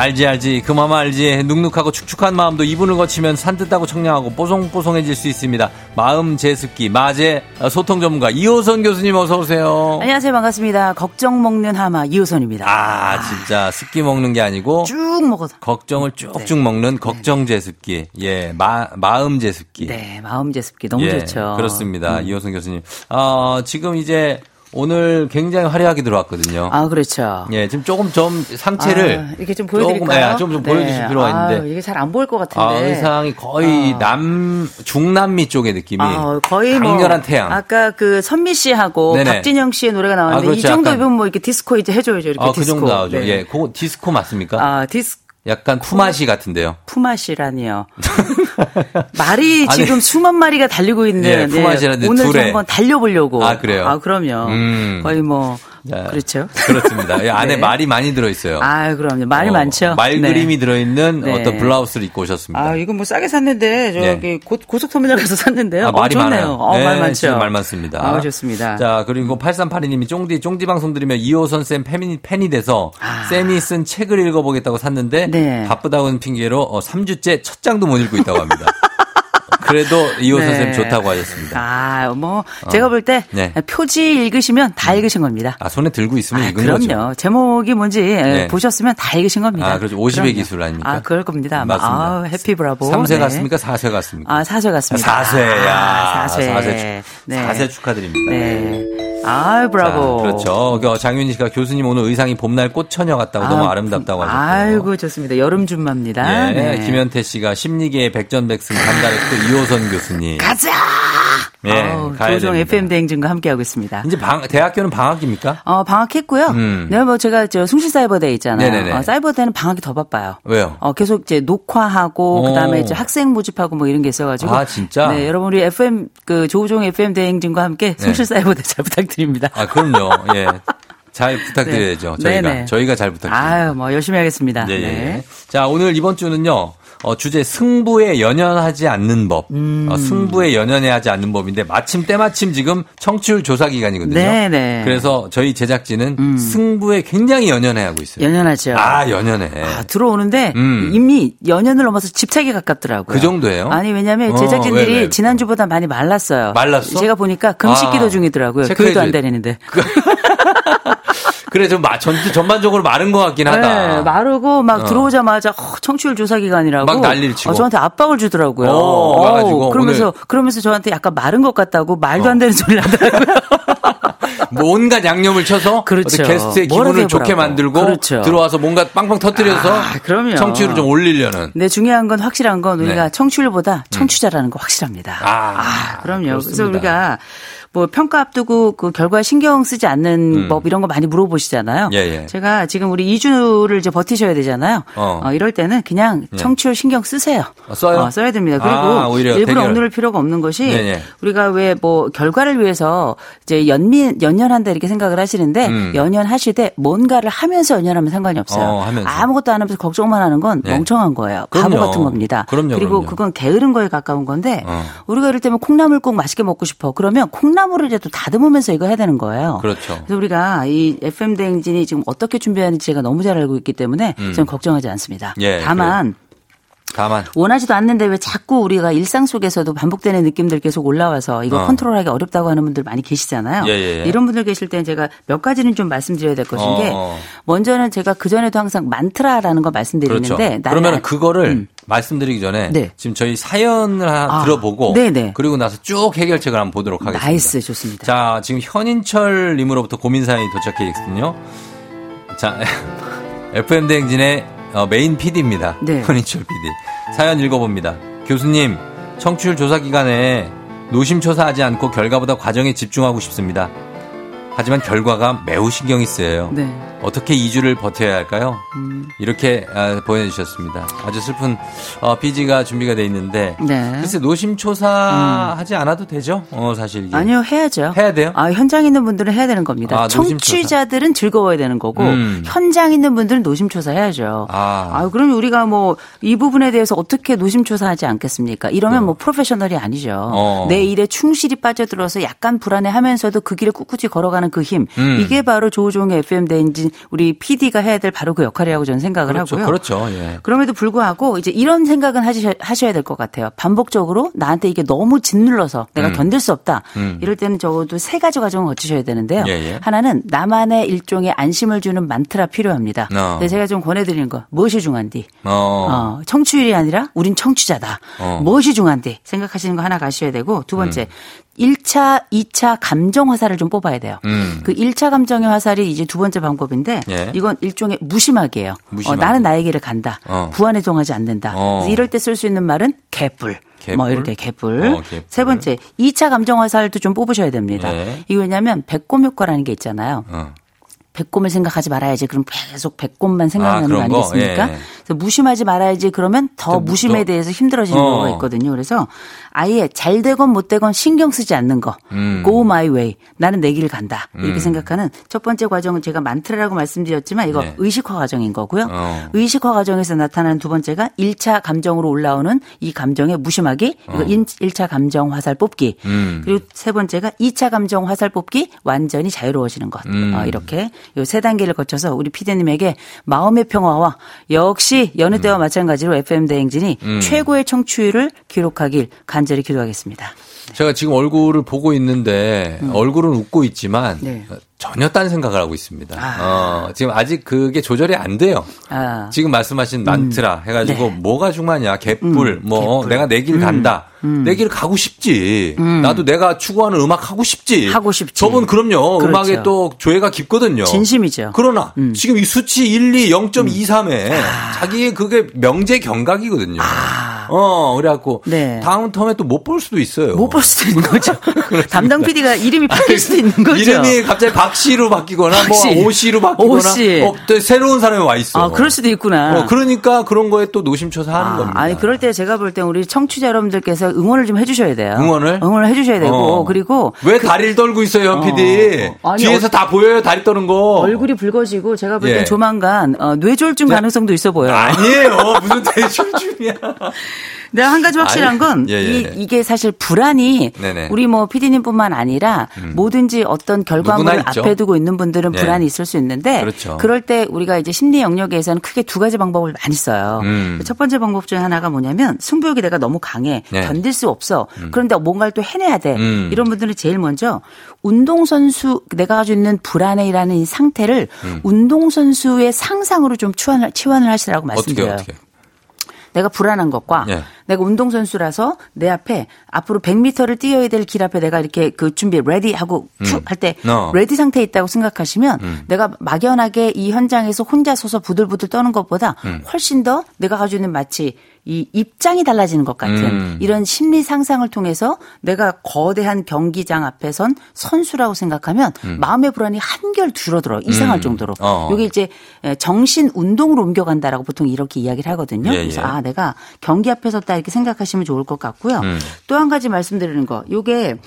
알지 알지. 그 마음 알지. 눅눅하고 축축한 마음도 이분을 거치면 산뜻하고 청량하고 뽀송뽀송해질 수 있습니다. 마음 제습기 마제 소통 전문가 이호선 교수님 어서 오세요. 안녕하세요. 반갑습니다. 걱정 먹는 하마 이호선입니다. 아 진짜 습기 먹는 게 아니고 쭉 먹어서. 걱정을 쭉쭉 먹는 걱정 제습기. 예 마, 마음 제습기. 네, 마음 제습기 너무 예, 좋죠. 그렇습니다. 이호선 교수님. 어, 지금 이제 오늘 굉장히 화려하게 들어왔거든요 아, 그렇죠. 예 지금 조금 좀 상체를 아, 이렇게 좀 보여드릴까요? 조금, 예, 좀, 좀 보여주실 필요가 아, 있는데 이게 잘 안 보일 것 같은데. 아, 의상이 거의 어. 남, 중남미 쪽의 느낌이. 아, 거의 뭐 강렬한 태양. 아까 그 선미 씨하고 네네. 박진영 씨의 노래가 나왔는데 아, 그렇죠. 이 정도 약간- 이면 뭐 이렇게 디스코 이제 해줘야죠. 이렇게 아, 그 디스코. 정도 나오죠. 네. 예, 그거 디스코 맞습니까? 아, 디스 약간 푸마시 같은데요. 푸마시라니요. 말이 아니. 지금 수만 마리가 달리고 있는 예, 푸마시라는데 오늘 좀 둘에. 한번 달려보려고. 아, 그래요? 아, 그럼요. 음. 거의 뭐 네. 그렇죠. 그렇습니다. 이 안에 네. 말이 많이 들어있어요. 아, 그럼요. 말이 어, 많죠. 말 네. 그림이 들어있는 네. 어떤 블라우스를 입고 오셨습니다. 아, 이거 뭐 싸게 샀는데 저기 네. 고, 고속터미널 가서 샀는데요. 아, 말이 어. 많아요. 어, 네, 말 많죠. 말 많습니다. 아, 좋습니다. 자, 그리고 8382님이 쫑디, 쫑디 방송 들으면 이호선 쌤 팬이, 팬이 돼서 아. 쌤이 쓴 책을 읽어보겠다고 샀는데 네. 바쁘다는 핑계로 어, 3주째 첫 장도 못 읽고 있다고 합니다. 그래도 이호선 네. 쌤 좋다고 하셨습니다. 아, 뭐 제가 볼때 네. 표지 읽으시면 다 읽으신 겁니다. 아, 손에 들고 있으면 아, 읽은 그럼요. 거죠. 제목이 뭔지 네. 보셨으면 다 읽으신 겁니다. 아, 그렇죠. 50의 그럼요. 기술 아닙니까? 아, 그럴 겁니다. 아마. 맞습니다. 아, 해피 브라보. 3세 네. 같습니까? 4세 같습니까? 아, 사세 같습니다. 4세야. 아, 4세. 4세, 네. 4세 축하드립니다. 네. 아, 자, 브라보. 그렇죠. 그 장윤희 씨가 교수님 오늘 의상이 봄날 꽃처녀 같다고 너무 아, 아름답다고 하셨고. 아이고, 좋습니다. 여름 준마입니다. 예, 네. 김현태 씨가 심리계의 백전백승 간다르크 이호선 교수님. 가자! 예, 아우, 조종. FM 대행진과 함께하고 있습니다. 이제 방, 대학교는 방학입니까? 어, 방학했고요. 음. 네, 뭐 제가 저 숭실 사이버대 있잖아요. 네네네. 어, 사이버대는 방학이 더 바빠요. 왜요? 어, 계속 이제 녹화하고 오. 그다음에 이제 학생 모집하고 뭐 이런 게 있어가지고. 아, 진짜? 네, 여러분 우리 FM 그 조우종 FM 대행진과 함께 네. 숭실사이버대 잘 부탁드립니다. 아, 그럼요. 예. 잘 부탁드려야죠. 네. 저희가. 네네. 저희가 잘 부탁드립니다. 아유, 뭐 열심히 하겠습니다. 예, 예. 네. 자, 오늘 이번 주는요. 어, 주제 승부에 연연하지 않는 법. 음. 어, 승부에 연연하지 않는 법인데 마침 때마침 지금 청취율 조사 기간이거든요. 네네. 음. 그래서 저희 제작진은 승부에 굉장히 연연해 하고 있어요. 연연하죠. 아, 연연해. 아, 들어오는데 음. 이미 연연을 넘어서 집착에 가깝더라고요. 그 정도예요? 아니 왜냐하면 어, 제작진들이 왜, 왜? 지난주보다 많이 말랐어요. 말랐어? 제가 보니까 금식기도 아, 중이더라고요. 교회도 안 돼. 다니는데. 그 래 좀 마- 전, 전반적으로 마른 것 같긴 하다. 네, 마르고 막 어. 들어오자마자 어, 청취율 조사 기간이라고 막 난리를 치고. 어, 저한테 압박을 주더라고요. 오, 와가지고 그러면서 오늘- 그러면서 저한테 약간 마른 것 같다고 말도 어. 안 되는 소리를 하더라고요. 뭐 온갖 양념을 쳐서 그렇죠. 게스트의 기분을 좋게. 만들고 그렇죠. 들어와서 뭔가 빵빵 터뜨려서 아, 그럼요. 청취율을 좀 올리려는. 근데 중요한 건 확실한 건 우리가 네. 음. 청취율보다 청취자라는 거 확실합니다. 아, 그럼요. 그래서 그렇습니다. 우리가 뭐 평가 앞두고 그 결과에 신경 쓰지 않는 음. 법 이런 거 많이 물어보시잖아요. 예, 예. 제가 지금 우리 2주를 이제 버티셔야 되잖아요. 어. 어, 이럴 때는 그냥 예. 청취율 신경 쓰세요. 어, 써요? 어, 써야 됩니다. 그리고 아, 오히려 일부러 대결. 억누를 필요가 없는 것이 네, 네. 우리가 왜 뭐 결과를 위해서 이제 연민 연연한다 이렇게 생각을 하시는데 음. 연연하시되 뭔가를 하면서 연연하면 상관이 없어요. 어, 하면서. 아무것도 안 하면서 걱정만 하는 건 네. 멍청한 거예요. 그럼요. 바보 같은 겁니다. 그럼요, 그리고 그럼요. 그건 게으른 거에 가까운 건데 어. 우리가 이럴 때면 콩나물 꼭 맛있게 먹고 싶어. 그러면 콩나 물이라도 다듬으면서 이거 해야 되는 거예요. 그렇죠. 그래서 우리가 이 FM 대행진이 지금 어떻게 준비하는지 제가 너무 잘 알고 있기 때문에 저는 걱정하지 않습니다. 음. 예, 다만 다만 원하지도 않는데 왜 자꾸 우리가 일상 속에서도 반복되는 느낌들 계속 올라와서 이거 어. 컨트롤하기 어렵다고 하는 분들 많이 계시잖아요. 예, 예, 예. 이런 분들 계실 때는 제가 몇 가지는 좀 말씀드려야 될 것인 어, 게 어. 먼저는 제가 그 전에도 항상 만트라라는 거 말씀드리는데 그렇죠. 그러면 아- 그거를 음. 말씀드리기 전에 네. 지금 저희 사연을 아, 들어보고 네네. 그리고 나서 쭉 해결책을 한번 보도록 하겠습니다. 나이스 좋습니다. 자, 지금 현인철 님으로부터 고민 사연이 도착해 있거든요. 자, FM 대행진의 어, main PD입니다. 네. 현인철 PD. 사연 읽어봅니다. 교수님, 청취율 조사 기간에 노심초사하지 않고 결과보다 과정에 집중하고 싶습니다. 하지만 결과가 매우 신경이 쓰여요. 네. 어떻게 2주를 버텨야 할까요? 음. 이렇게 아, 보내주셨습니다. 아주 슬픈 어, PG가 준비가 돼 있는데 네. 글쎄 노심초사하지 않아도 되죠? 어, 사실 이게. 아니요 해야죠. 해야 돼요? 아, 현장 있는 분들은 해야 되는 겁니다. 아. 청취자들은 즐거워야 되는 거고 음. 현장 있는 분들은 노심초사 해야죠. 아. 아, 그럼 우리가 뭐 이 부분에 대해서 어떻게 노심초사하지 않겠습니까? 이러면 뭐 프로페셔널이 아니죠. 어. 내 일에 충실히 빠져들어서 약간 불안해하면서도 그 길을 꿋꿋이 걸어가는 그 힘. 음. 이게 바로 조우종의 FM 대행진 우리 PD가 해야 될 바로 그 역할이라고 저는 생각을 그렇죠. 하고요. 그렇죠. 예. 그럼에도 불구하고 이제 이런 생각은 하셔야, 하셔야 될 것 같아요. 반복적으로 나한테 이게 너무 짓눌러서 내가 음. 견딜 수 없다. 음. 이럴 때는 적어도 세 가지 과정을 거치셔야 되는데요. 예, 예. 하나는 나만의 일종의 안심을 주는 만트라 필요합니다. 어. 네, 제가 좀 권해드리는 거 무엇이 중요한디? 어. 어, 청취율이 아니라 우린 청취자다. 어. 무엇이 중요한디? 생각하시는 거 하나 가셔야 되고 두 번째 음. 1차, 2차 감정 화살을 좀 뽑아야 돼요. 음. 그 1차 감정의 화살이 이제 두 번째 방법인데 예. 이건 일종의 무심하기예요. 무심하기. 어, 나는 나의 길을 간다. 어. 부안해동하지 않는다. 어. 이럴 때 쓸 수 있는 말은 개뿔. 개뿔? 뭐 이렇게 개뿔. 어, 개뿔. 세 번째 2차 감정 화살도 좀 뽑으셔야 됩니다. 예. 이거 왜냐하면 배꼽 효과라는 게 있잖아요. 어. 배꼽을 생각하지 말아야지. 그럼 계속 배꼽만 생각나는 아, 거? 아니겠습니까? 예. 그래서 무심하지 말아야지 그러면 더 또 무심에 또- 대해서 힘들어지는 어. 경우가 있거든요. 그래서 아예 잘 되건 못 되건 신경 쓰지 않는 거. 음. Go my way. 나는 내 길 간다. 이렇게 음. 생각하는 첫 번째 과정은 제가 만트라라고 말씀드렸지만 이거 네. 의식화 과정인 거고요. 어. 의식화 과정에서 나타나는 두 번째가 1차 감정으로 올라오는 이 감정의 무심하기. 이거 1차 감정 화살 뽑기. 어. 음. 그리고 세 번째가 2차 감정 화살 뽑기 완전히 자유로워지는 것. 음. 어, 이렇게 요 세 단계를 거쳐서 우리 피디님에게 마음의 평화와 역시 여느 때와 마찬가지로 FM 대행진이 음. 최고의 청취율을 기록하길 간절히 기도하겠습니다. 제가 지금 얼굴을 보고 있는데 얼굴은 웃고 있지만 음. 네. 어, 전혀 딴 생각을 하고 있습니다. 아. 어, 지금 아직 그게 조절이 안 돼요. 아. 지금 말씀하신 만트라 해가지고 네. 뭐가 중요하냐 개뿔 음, 뭐 개뿔. 내가 내길 간다 내길 가고 싶지 나도 내가 추구하는 음악 하고 싶지 하고 싶지. 저분 그럼요 그렇죠. 음악에 또 조예가 깊거든요 진심이죠. 그러나 음. 지금 이 수치 1, 2, 0.23에 자기의 그게 명제 경각이거든요 어 그래갖고 네. 다음 텀에 또 못 볼 수도 있어요 못 볼 수도 있는 거죠. 담당 PD가 이름이 바뀔 수도 있는 거죠. 이름이 갑자기 박씨로 바뀌거나 박씨. 뭐 오씨로 바뀌거나 오씨. 어, 또 새로운 사람이 와 있어 아, 그럴 수도 있구나. 어, 그러니까 그런 거에 또 노심초사 하는 아, 겁니다. 아니 그럴 때 제가 볼 때 우리 청취자 여러분들께서 응원을 좀 해주셔야 돼요. 응원을? 응원을 해주셔야 되고 어. 그리고 왜 다리를 떨고 있어요, 현 PD? 어. 아니, 뒤에서 다 보여요, 다리 떠는 거. 얼굴이 붉어지고 제가 볼땐 예. 조만간 어, 뇌졸중 가능성도 있어 보여요. 아니에요. 무슨 대출중이야. 내가 한 가지 확실한 건 예, 예. 이, 게 사실 불안이 네네. 우리 뭐 PD님뿐만 아니라 뭐든지 어떤 결과물을. 앞에 두고 있는 분들은 예. 불안이 있을 수 있는데 그렇죠. 럴때 우리가 이제 심리 영역에서는 크게 두 가지 방법을 많이 써요. 음. 첫 번째 방법 중에 하나가 뭐냐면 승부욕이 내가 너무 강해 네. 견딜 수 없어. 그런데 뭔가를 또 해내야 돼. 음. 이런 분들은 제일 먼저 운동선수 내가 가지고 있는 불안해라는 이 상태를 운동선수의 상상으로 좀 치환을, 치환을 하시라고 어떻게, 말씀드려요. 어떻게. 내가 불안한 것과 예. 내가 운동선수라서 내 앞에 앞으로 100m를 뛰어야 될 길 앞에 내가 이렇게 그 준비 ready 하고 쭉 할 때 어. ready 상태에 있다고 생각하시면 내가 막연하게 이 현장에서 혼자 서서 부들부들 떠는 것보다 훨씬 더 내가 가지고 있는 마치 이 입장이 달라지는 것 같은 음. 이런 심리 상상을 통해서 내가 거대한 경기장 앞에 선 선수라고 생각하면 마음의 불안이 한결 줄어들어 이상할 음. 정도로 어. 이게 이제 정신 운동으로 옮겨간다라고 보통 이렇게 이야기를 하거든요. 예, 그래서 예. 아 내가 경기 앞에 섰다 이렇게 생각하시면 좋을 것 같고요. 음. 또한 가지 말씀드리는 거, 요게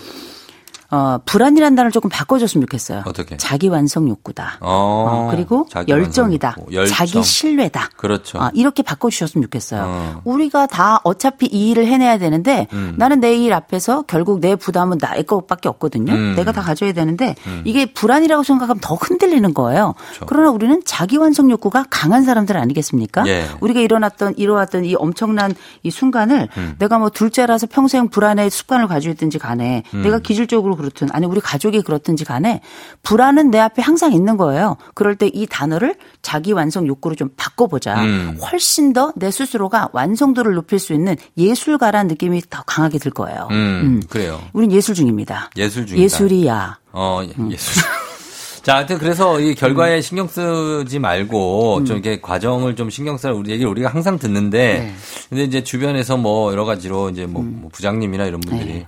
어, 불안이라는 단어를 조금 바꿔줬으면 좋겠어요. 어떻게? 자기 완성 욕구다. 어, 어, 그리고 자기 열정이다. 열정. 자기 신뢰다. 그렇죠. 아, 이렇게 바꿔주셨으면 좋겠어요. 어. 우리가 다 어차피 이 일을 해내야 되는데 음. 나는 내 일 앞에서 결국 내 부담은 나의 것밖에 없거든요. 음. 내가 다 가져야 되는데 이게 불안이라고 생각하면 더 흔들리는 거예요. 그렇죠. 그러나 우리는 자기 완성 욕구가 강한 사람들 아니겠습니까? 예. 우리가 일어났던 이뤄왔던 이 엄청난 이 순간을 음. 내가 뭐 둘째라서 평생 불안의 습관을 가지고 있든지 간에 음. 내가 기질적으로 그렇든 아니 우리 가족이 그렇든지 간에 불안은 내 앞에 항상 있는 거예요. 그럴 때 이 단어를 자기 완성 욕구로 좀 바꿔보자. 음. 훨씬 더 내 스스로가 완성도를 높일 수 있는 예술가라는 느낌이 더 강하게 들 거예요. 음, 그래요. 우린 예술 중입니다. 예술 중이다. 예술이야. 어, 음. 예술. 자, 하여튼 그래서 이 결과에 신경 쓰지 말고 음. 좀 이렇게 과정을 좀 신경 써야 우리 얘기를 우리가 항상 듣는데 네. 근데 이제 주변에서 뭐 여러 가지로 이제 뭐, 음. 뭐 부장님이나 이런 분들이 네.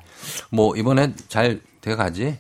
뭐 이번에 잘 돼 가지?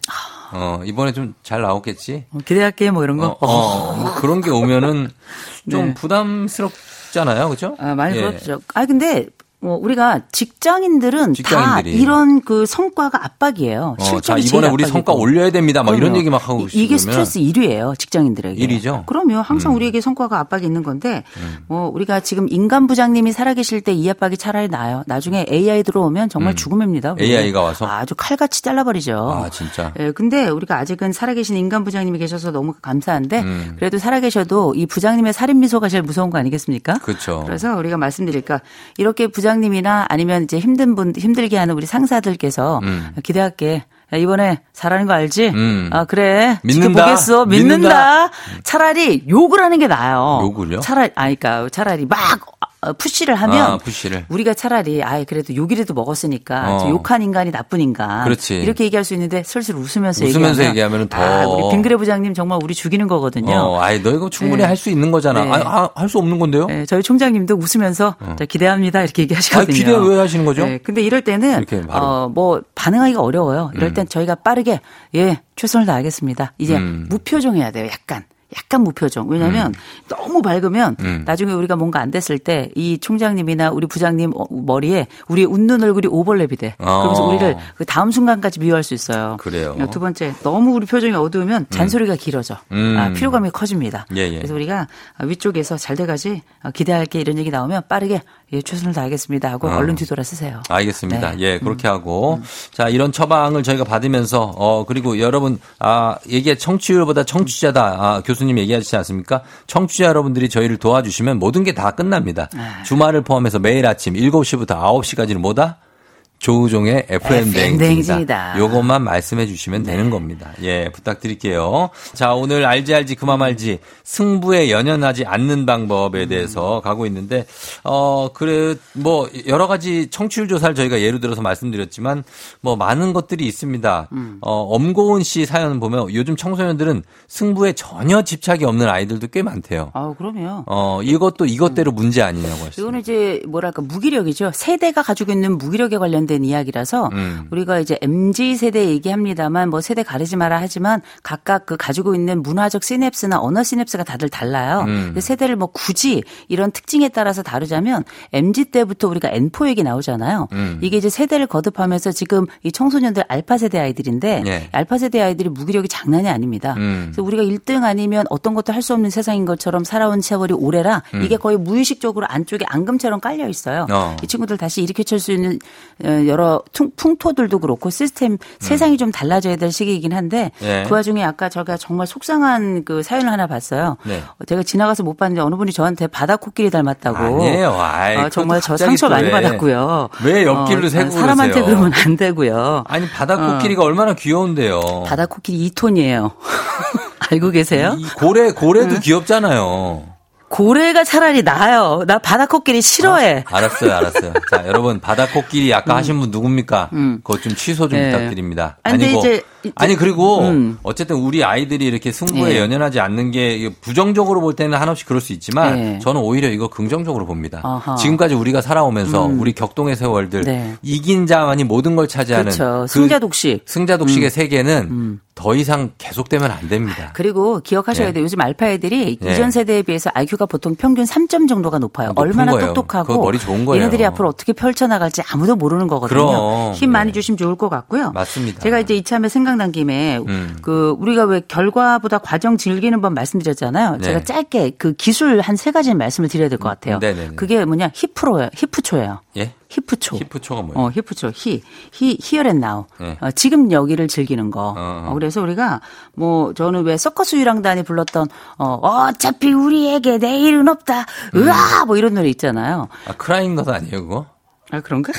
어, 이번에 좀 잘 나오겠지? 어, 기대할게 뭐 이런 거. 어, 어, 뭐 그런 게 오면은 좀 네. 부담스럽잖아요. 그죠? 아, 많이 예. 그렇죠. 아 근데 뭐 우리가 직장인들은 직장인들이. 다 이런 그 성과가 압박이에요. 어, 자, 이번에 우리 압박이고. 성과 올려야 됩니다. 막 이런 그럼요. 얘기 막 하고 이- 이게 스트레스 1위예요. 직장인들에게. 일이죠? 그럼요. 항상 음. 우리에게 성과가 압박이 있는 건데 뭐 우리가 지금 인간 부장님이 살아계실 때 이 압박이 차라리 나아요. 나중에 AI 들어오면 정말 죽음입니다. 음. AI가 와서? 아주 칼같이 잘라버리죠. 아, 진짜. 예, 근데 우리가 아직은 살아계신 인간 부장님이 계셔서 너무 감사한데 음. 그래도 살아계셔도 이 부장님의 살인 미소가 제일 무서운 거 아니겠습니까? 그렇죠. 그래서 우리가 말씀드릴까 이렇게 부장 님이나 아니면 이제 힘든 분 힘들게 하는 우리 상사들께서 음. 기대할게. 야, 이번에 잘하는 거 알지? 음. 아 그래. 믿는다. 지켜보겠어. 믿는다. 믿는다. 차라리 욕을 하는 게 나아요. 욕을요? 차라리 아니까 차라리 막 어, 푸시를 하면 아, 푸시를. 우리가 차라리 아예 그래도 욕이라도 먹었으니까 어. 저 욕한 인간이 나쁜 인간. 그렇지. 이렇게 얘기할 수 있는데 슬슬 웃으면서 웃으면서 얘기하면, 더. 아, 우리 빙그레 부장님 정말 우리 죽이는 거거든요. 어, 아이, 너 이거 충분히 네. 할수 있는 거잖아. 네. 아, 할수 없는 건데요? 네, 저희 총장님도 웃으면서 자, 기대합니다 이렇게 아, 얘기하시거든요. 기대 왜 하시는 거죠? 네, 근데 이럴 때는. 음. 어, 뭐 반응하기가 어려워요. 이럴 땐 저희가 빠르게 예 최선을 다하겠습니다. 이제 음. 무표정해야 돼요. 약간. 약간 무표정. 왜냐하면 너무 밝으면 음. 나중에 우리가 뭔가 안 됐을 때 이 총장님이나 우리 부장님 어, 머리에 우리 웃는 얼굴이 오버랩이 돼. 그러면서 어. 우리를 그 다음 순간까지 미워할 수 있어요. 그래요. 두 번째, 너무 우리 표정이 어두우면 잔소리가 길어져. 음. 아, 피로감이 커집니다. 예, 예. 그래서 우리가 위쪽에서 잘 돼가지 어, 기대할게 이런 얘기 나오면 빠르게 예, 최선을 다하겠습니다 하고 어. 얼른 뒤돌아 쓰세요. 알겠습니다. 네. 예, 그렇게 하고. 자, 이런 처방을 저희가 받으면서, 어, 그리고 여러분, 아, 얘기 청취율보다 청취자다. 아, 교 수님 얘기하시지 않습니까? 청취자 여러분들이 저희를 도와주시면 모든 게 다 끝납니다. 아. 주말을 포함해서 매일 아침 7시부터 9시까지는 뭐다? 조우종의 FM 대행진이다. 요것만 말씀해 주시면 되는 겁니다. 예, 부탁드릴게요. 자, 오늘 알지 알지 그만 말지 승부에 연연하지 않는 방법에 대해서 가고 있는데 어, 그래 뭐 여러 가지 청취율 조사를 저희가 예를 들어서 말씀드렸지만 뭐 많은 것들이 있습니다. 어, 엄고은 씨 사연 보면 요즘 청소년들은 승부에 전혀 집착이 없는 아이들도 꽤 많대요. 아우 그럼요. 어, 이것도 이것대로 문제 아니냐고 하시죠. 이거는 이제 뭐랄까 무기력이죠. 세대가 가지고 있는 무기력에 관련된 이야기라서 음. 우리가 이제 MZ 세대 얘기합니다만 뭐 세대 가리지 마라 하지만 각각 그 가지고 있는 문화적 시냅스나 언어 시냅스가 다들 달라요. 음. 세대를 뭐 굳이 이런 특징에 따라서 다루자면 MZ 때부터 우리가 N4 얘기 나오잖아요. 음. 이게 이제 세대를 거듭하면서 지금 이 청소년들 알파 세대 아이들인데 예. 알파 세대 아이들이 무기력이 장난이 아닙니다. 음. 그래서 우리가 1등 아니면 어떤 것도 할 수 없는 세상인 것처럼 살아온 세월이 오래라 이게 거의 무의식적으로 안쪽에 앙금처럼 깔려 있어요. 음. 어. 이 친구들 다시 일으켜 칠 수 있는 어, 여러 퉁- 풍토들도 그렇고 시스템 세상이 좀 달라져야 될 시기이긴 한데 음. 예. 그 와중에 아까 제가 정말 속상한 그 사연을 하나 봤어요. 네. 어, 제가 지나가서 못 봤는데 어느 분이 저한테 바다 코끼리 닮았다고. 아니에요. 아이, 어, 정말 저 상처 또 많이 왜. 받았고요. 왜 옆길로 어, 세고 사람한테 그러세요? 그러면 안 되고요. 아니 바다 코끼리가 얼마나 귀여운데요. 바다 코끼리 2톤이에요. 알고 계세요? 이 고래 고래도 귀엽잖아요. 고래가 차라리 나아요. 나 바다 코끼리 싫어해. 알았어요, 알았어요. 자, 여러분 바다 코끼리 아까 하신 분 누굽니까? 그거 좀 취소 좀 네. 부탁드립니다. 아, 근데 아니고 이제- 아니 그리고 음. 어쨌든 우리 아이들이 이렇게 승부에 네. 연연하지 않는 게 부정적으로 볼 때는 한없이 그럴 수 있지만 네. 저는 오히려 이거 긍정적으로 봅니다. 아하. 지금까지 우리가 살아오면서 우리 격동의 세월들 네. 이긴 자만이 모든 걸 차지하는 그렇죠. 그 승자 독식. 승자 독식의 세계는 더더 이상 계속되면 안 됩니다. 그리고 기억하셔야 예. 돼요. 요즘 알파 애들이 예. 이전 세대에 비해서 IQ가 보통 평균 3점 정도가 높아요. 얼마나 거예요. 똑똑하고 머리 좋은 거예요. 얘네들이 앞으로 어떻게 펼쳐나갈지 아무도 모르는 거거든요. 그럼. 힘 많이 네. 주시면 좋을 것 같고요. 맞습니다. 제가 이제 이참에 생각 난 김에 음. 그 우리가 왜 결과보다 과정 즐기는 법 말씀드렸잖아요. 네. 제가 짧게 그 기술 한 세 가지 말씀을 드려야 될 것 같아요. 네네네. 그게 뭐냐 히프로예요. 히프초예요. 예? 히프초. 히프초가 뭐예요? 어, 히프초. 히, 히, 앤 나우. 네. 어, 지금 여기를 즐기는 거. 어, 어. 어, 그래서 우리가 뭐 저는 왜 서커스 유랑단이 불렀던 어, 어차피 우리에게 내일은 없다. 음. 으아! 뭐 이런 노래 있잖아요. 아, 크라잉 넛 아니에요, 그거? 아, 그런가?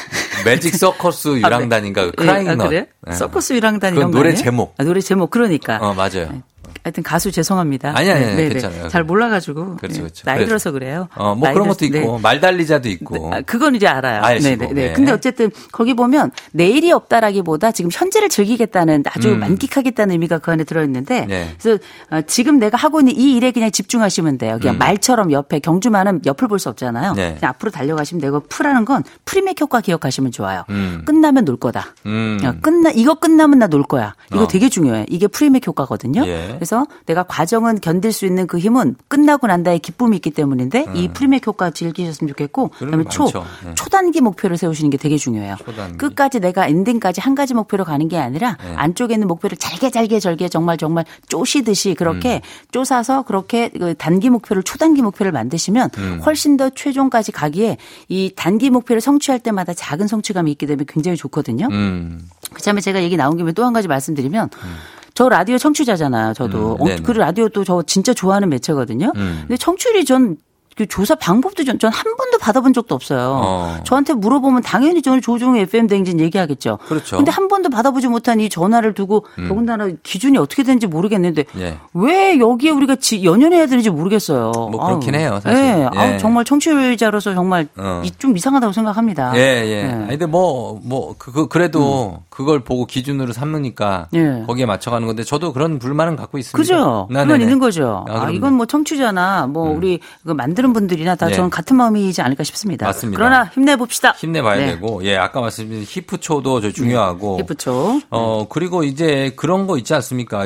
매직 서커스 유랑단인가? 아, 크라잉 아, 넛. 그래? 예. 서커스 유랑단 이런 거 노래? 제목. 아, 노래 제목. 그러니까. 어, 맞아요. 하여튼 가수 죄송합니다. 아니, 아니, 아니, 네, 네. 괜찮아요. 잘 몰라가지고. 그렇죠, 네. 그렇죠. 나이 그래서. 들어서 그래요. 어, 뭐 그런 것도 있고, 네. 말달리자도 있고. 네, 아, 그건 이제 알아요. 아시고, 네네. 네. 네. 근데 어쨌든 거기 보면 내일이 없다라기보다 지금 현재를 즐기겠다는 아주 음. 만끽하겠다는 의미가 그 안에 들어있는데 네. 그래서 어, 지금 내가 하고 있는 이 일에 그냥 집중하시면 돼요. 그냥 음. 말처럼 옆에 경주마는 옆을 볼 수 없잖아요. 네. 그냥 앞으로 달려가시면 되고 풀하는 건 프리맥 효과 기억하시면 좋아요. 음. 끝나면 놀 거다. 음. 야, 끝나 이거 끝나면 나 놀 거야. 이거 어. 되게 중요해. 이게 프리맥 효과거든요. 예. 그래서 내가 과정은 견딜 수 있는 그 힘은 끝나고 난 다음의 기쁨이 있기 때문인데 이 프리맥 효과 즐기셨으면 좋겠고 그다음에 거초 많죠. 네. 초단기 목표를 세우시는 게 되게 중요해요. 초단기. 끝까지 내가 엔딩까지 한 가지 목표로 가는 게 아니라 네. 안쪽에 있는 목표를 잘게 잘게 절게 정말 정말 쪼시듯이 그렇게 음. 쪼사서 그렇게 그 단기 목표를 초단기 목표를 만드시면 음. 훨씬 더 최종까지 가기에 이 단기 목표를 성취할 때마다 작은 성취감이 있기 때문에 굉장히 좋거든요. 음. 그다음에 제가 얘기 나온 김에 또 한 가지 말씀드리면 저 라디오 청취자잖아요. 저도 음. 어, 그 라디오 또 저 진짜 좋아하는 매체거든요. 음. 근데 청취율이 전 그 조사 방법도 전 한 번도 받아본 적도 없어요. 어. 저한테 물어보면 당연히 저는 조종의 FM 댕진 얘기하겠죠. 그렇죠. 근데 한 번도 받아보지 못한 이 전화를 두고 더군다나 기준이 어떻게 되는지 모르겠는데 예. 왜 여기에 우리가 지- 연연해야 되는지 모르겠어요. 뭐 그렇긴 아우. 해요, 사실. 네. 아우, 예. 정말 청취자로서 정말 어. 이- 좀 이상하다고 생각합니다. 예, 예. 네. 아니, 근데 뭐, 뭐, 그, 그, 그래도 그걸 보고 기준으로 삼으니까 예. 거기에 맞춰가는 건데 저도 그런 불만은 갖고 있습니다. 그죠? 나, 그건 네네. 있는 거죠. 아, 아. 음. 이건 뭐 청취자나 뭐 우리 그 만드는 분들이나 다 예. 저는 같은 마음이지 않을까 싶습니다. 맞습니다. 그러나 힘내봅시다. 힘내봐야 네. 되고, 예, 아까 말씀드린 히프초도 저 중요하고. 히프초. 어, 그리고 이제 그런 거 있지 않습니까?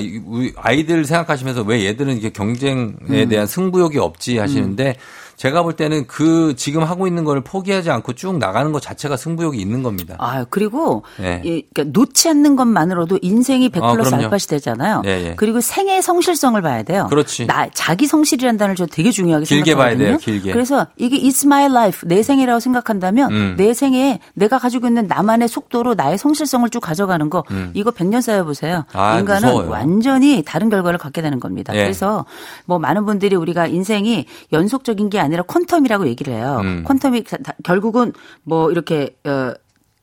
아이들 생각하시면서 왜 얘들은 이게 경쟁에 음. 대한 승부욕이 없지 하시는데 제가 볼 때는 그 지금 하고 있는 걸 포기하지 않고 쭉 나가는 것 자체가 승부욕이 있는 겁니다. 아, 그리고 네. 이, 그러니까 놓지 않는 것만으로도 인생이 100 아, 플러스 그럼요. 알파 시대잖아요. 예, 예. 그리고 생애의 성실성을 봐야 돼요. 그렇지. 나 자기 성실이라는 단어를 저 되게 중요하게 길게 봐야 생각하거든요. 돼요, 길게. 그래서 이게 it's my life 내 생애라고 생각한다면 음. 내 생애에 내가 가지고 있는 나만의 속도로 나의 성실성을 쭉 가져가는 거 이거 100년 쌓여 보세요. 음. 아, 인간은 무서워요. 완전히 다른 결과를 갖게 되는 겁니다. 예. 그래서 뭐 많은 분들이 우리가 인생이 연속적인 게 아니라 퀀텀이라고 얘기를 해요. 음. 퀀텀이 다- 결국은 뭐 이렇게 어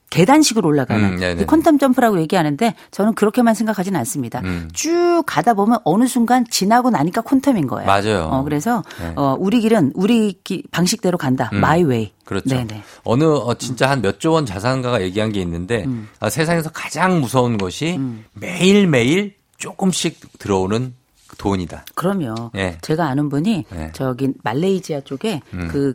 계단식으로 올라가는 음, 퀀텀 점프라고 얘기하는데 저는 그렇게만 생각하지는 않습니다. 음. 쭉 가다 보면 어느 순간 지나고 나니까 퀀텀인 거예요. 맞아요. 어, 그래서 네. 어, 우리 길은 우리 기- 방식대로 간다. My way. 그렇죠. 네네. 어느 어, 진짜 한 몇 조 원 자산가가 얘기한 게 있는데 음. 아, 세상에서 가장 무서운 것이 매일 매일 조금씩 들어오는 돈이다. 그럼요. 예. 제가 아는 분이 네. 저기 말레이시아 쪽에 그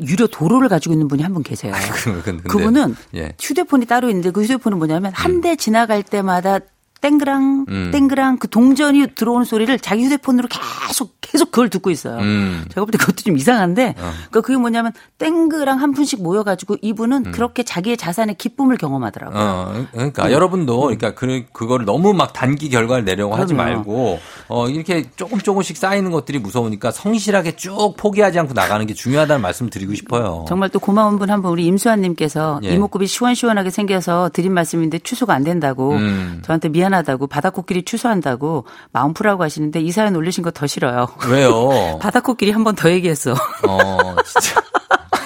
유료 도로를 가지고 있는 분이 한 분 계세요. 그- 그분은 예. 휴대폰이 따로 있는데 그 휴대폰은 뭐냐면 한 대 지나갈 때마다 땡그랑 음. 땡그랑 그 동전이 들어오는 소리를 자기 휴대폰으로 계속 계속 그걸 듣고 있어요. 음. 제가 볼 때 그것도 좀 이상한데 어. 그러니까 그게 뭐냐면 땡그랑 한 푼씩 모여가지고 이분은 음. 그렇게 자기의 자산의 기쁨을 경험하더라고요. 어, 그러니까 여러분도 그러니까 그 그거를 너무 막 단기 결과를 내려고 하지 음. 그럼요. 말고 어 이렇게 조금 조금씩 쌓이는 것들이 무서우니까 성실하게 쭉 포기하지 않고 나가는 게 중요하다는 말씀 드리고 싶어요. 정말 또 고마운 분 한 분 우리 임수환님께서 예. 이목구비 시원시원하게 생겨서 드린 말씀인데 취소가 안 된다고 음. 저한테 미안 하다고 바다코끼리 취소한다고 마음 푸라고 하시는데 이 사연 올리신 거 더 싫어요. 왜요? 바다코끼리 한 번 더 얘기했어. 어, 진짜.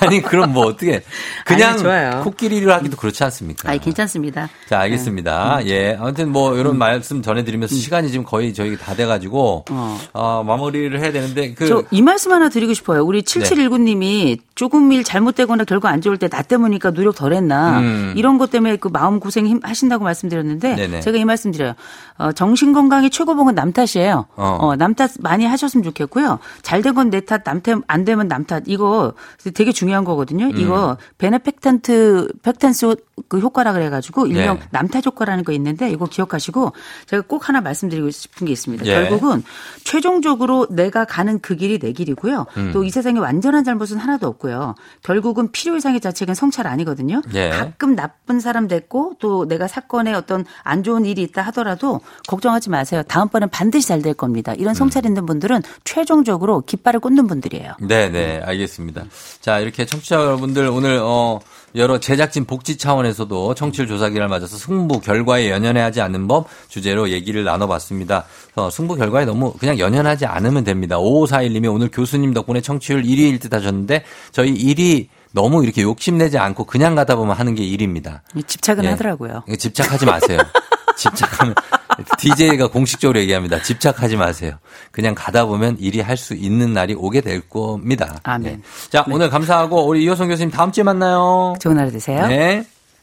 아니, 그럼 뭐 어떻게. 그냥 아니. 코끼리를 하기도 그렇지 않습니까? 아니 괜찮습니다. 자, 알겠습니다. 음. 예. 아무튼 뭐 이런 말씀 전해드리면서 시간이 지금 거의 저희 다 돼가지고, 어. 어, 마무리를 해야 되는데, 그. 저이 말씀 하나 드리고 싶어요. 우리 7719님이 조금 일 잘못되거나 결과 안 좋을 때 나 때문이니까 노력 덜 했나. 음. 이런 것 때문에 그 마음 고생 힘- 하신다고 말씀드렸는데 네네. 제가 이 말씀 드려요. 어, 정신 건강의 최고봉은 남 탓이에요. 어. 어, 남 탓 많이 하셨으면 좋겠고요. 잘 된 건 내 탓, 남 탓, 안 되면 남 탓. 이거 되게 중요 한 거거든요. 음. 이거 베네펙탄트 펙탄스 그 효과라 그래가지고 일명 네. 남탓 효과라는 거 있는데 이거 기억하시고 제가 꼭 하나 말씀드리고 싶은 게 있습니다. 예. 결국은 최종적으로 내가 가는 그 길이 내 길이고요. 음. 또이 세상에 완전한 잘못은 하나도 없고요. 결국은 필요 이상의 자책은 성찰 아니거든요. 예. 가끔 나쁜 사람 됐고 또 내가 사건에 어떤 안 좋은 일이 있다 하더라도 걱정하지 마세요. 다음번엔 반드시 잘 될 겁니다. 이런 성찰 있는 분들은 최종적으로 깃발을 꽂는 분들이에요. 네, 네, 알겠습니다. 자, 이렇게 청취자 여러분들 오늘 어 여러 제작진 복지 차원에서도 청취율 조사기를 맞아서 승부 결과에 연연해하지 않는 법 주제로 얘기를 나눠봤습니다. 어, 승부 결과에 너무 그냥 연연하지 않으면 됩니다. 5541님이 오늘 교수님 덕분에 청취율 1위일 듯 하셨는데 저희 1위 너무 이렇게 욕심내지 않고 그냥 가다 보면 하는 게 일입니다. 집착은 예. 하더라고요. 집착하지 마세요. 집착하면 DJ가 공식적으로 얘기합니다. 집착하지 마세요. 그냥 가다 보면 일이 할 수 있는 날이 오게 될 겁니다. 아멘. 네. 자, 네. 오늘 감사하고 우리 이호성 교수님 다음 주에 만나요. 좋은 하루 되세요. 네.